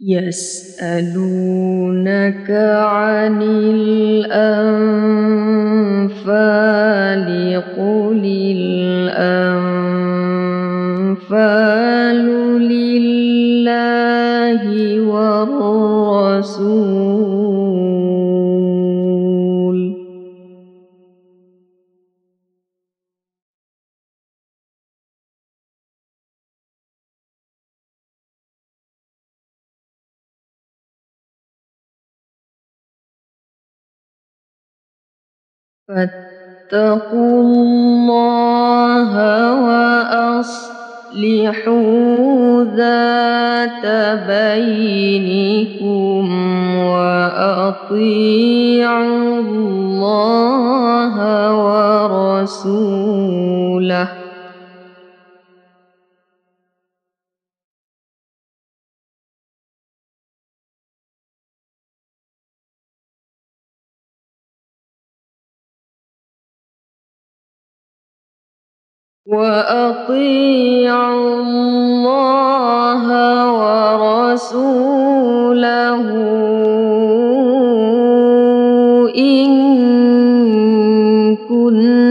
يسألونك عن الأنفال قل الأنفال لله والرسول. فاتقوا الله وأصلحوا ذات بينكم وأطيعوا الله ورسوله وأطيعوا الله ورسوله إن كنتم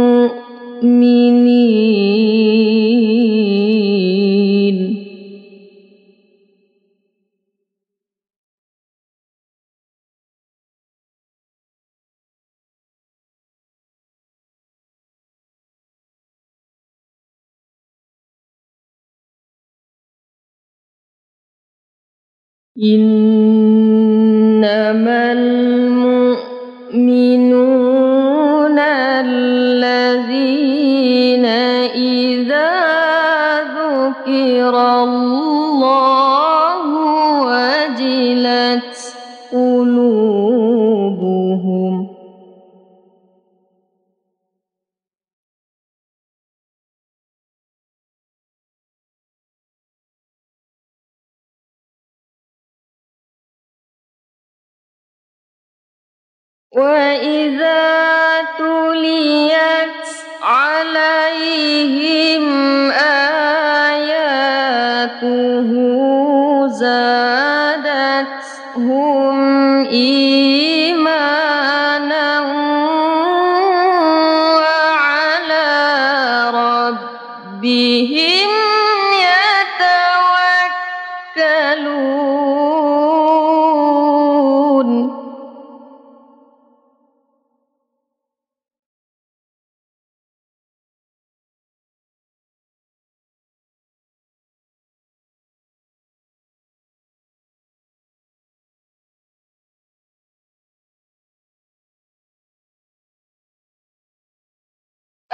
مؤمنين. إنما المؤمنون الذين إذا ذكر الله وجلت وإذا تليت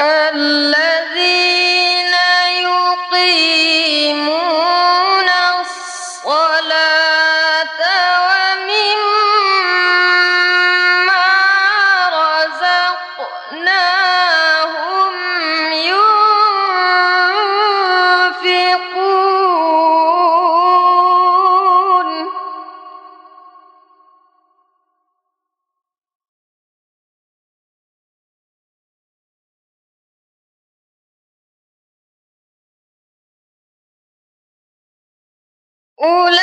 الذين أولئك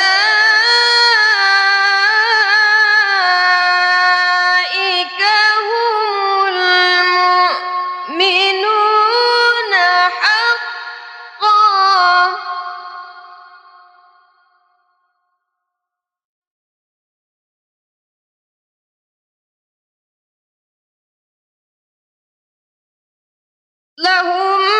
هم المؤمنون حقا. لهم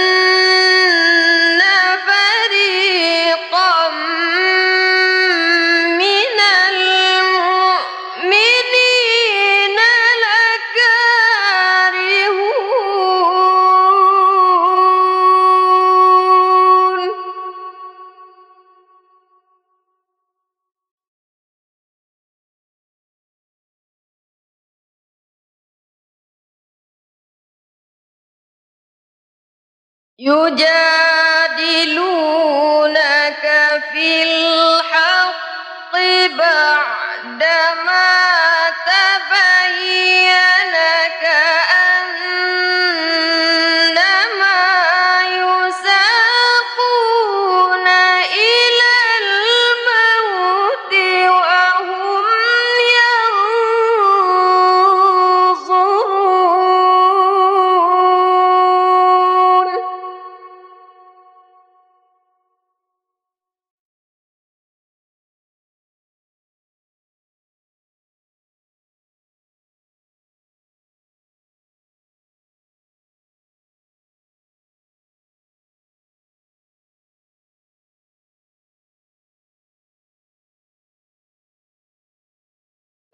يجادلونك في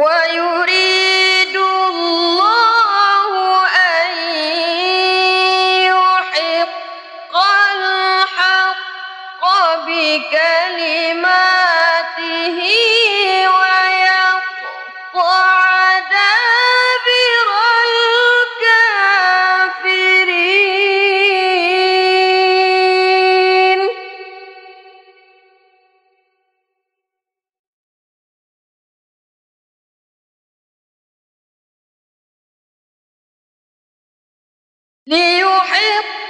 ويريد ليحق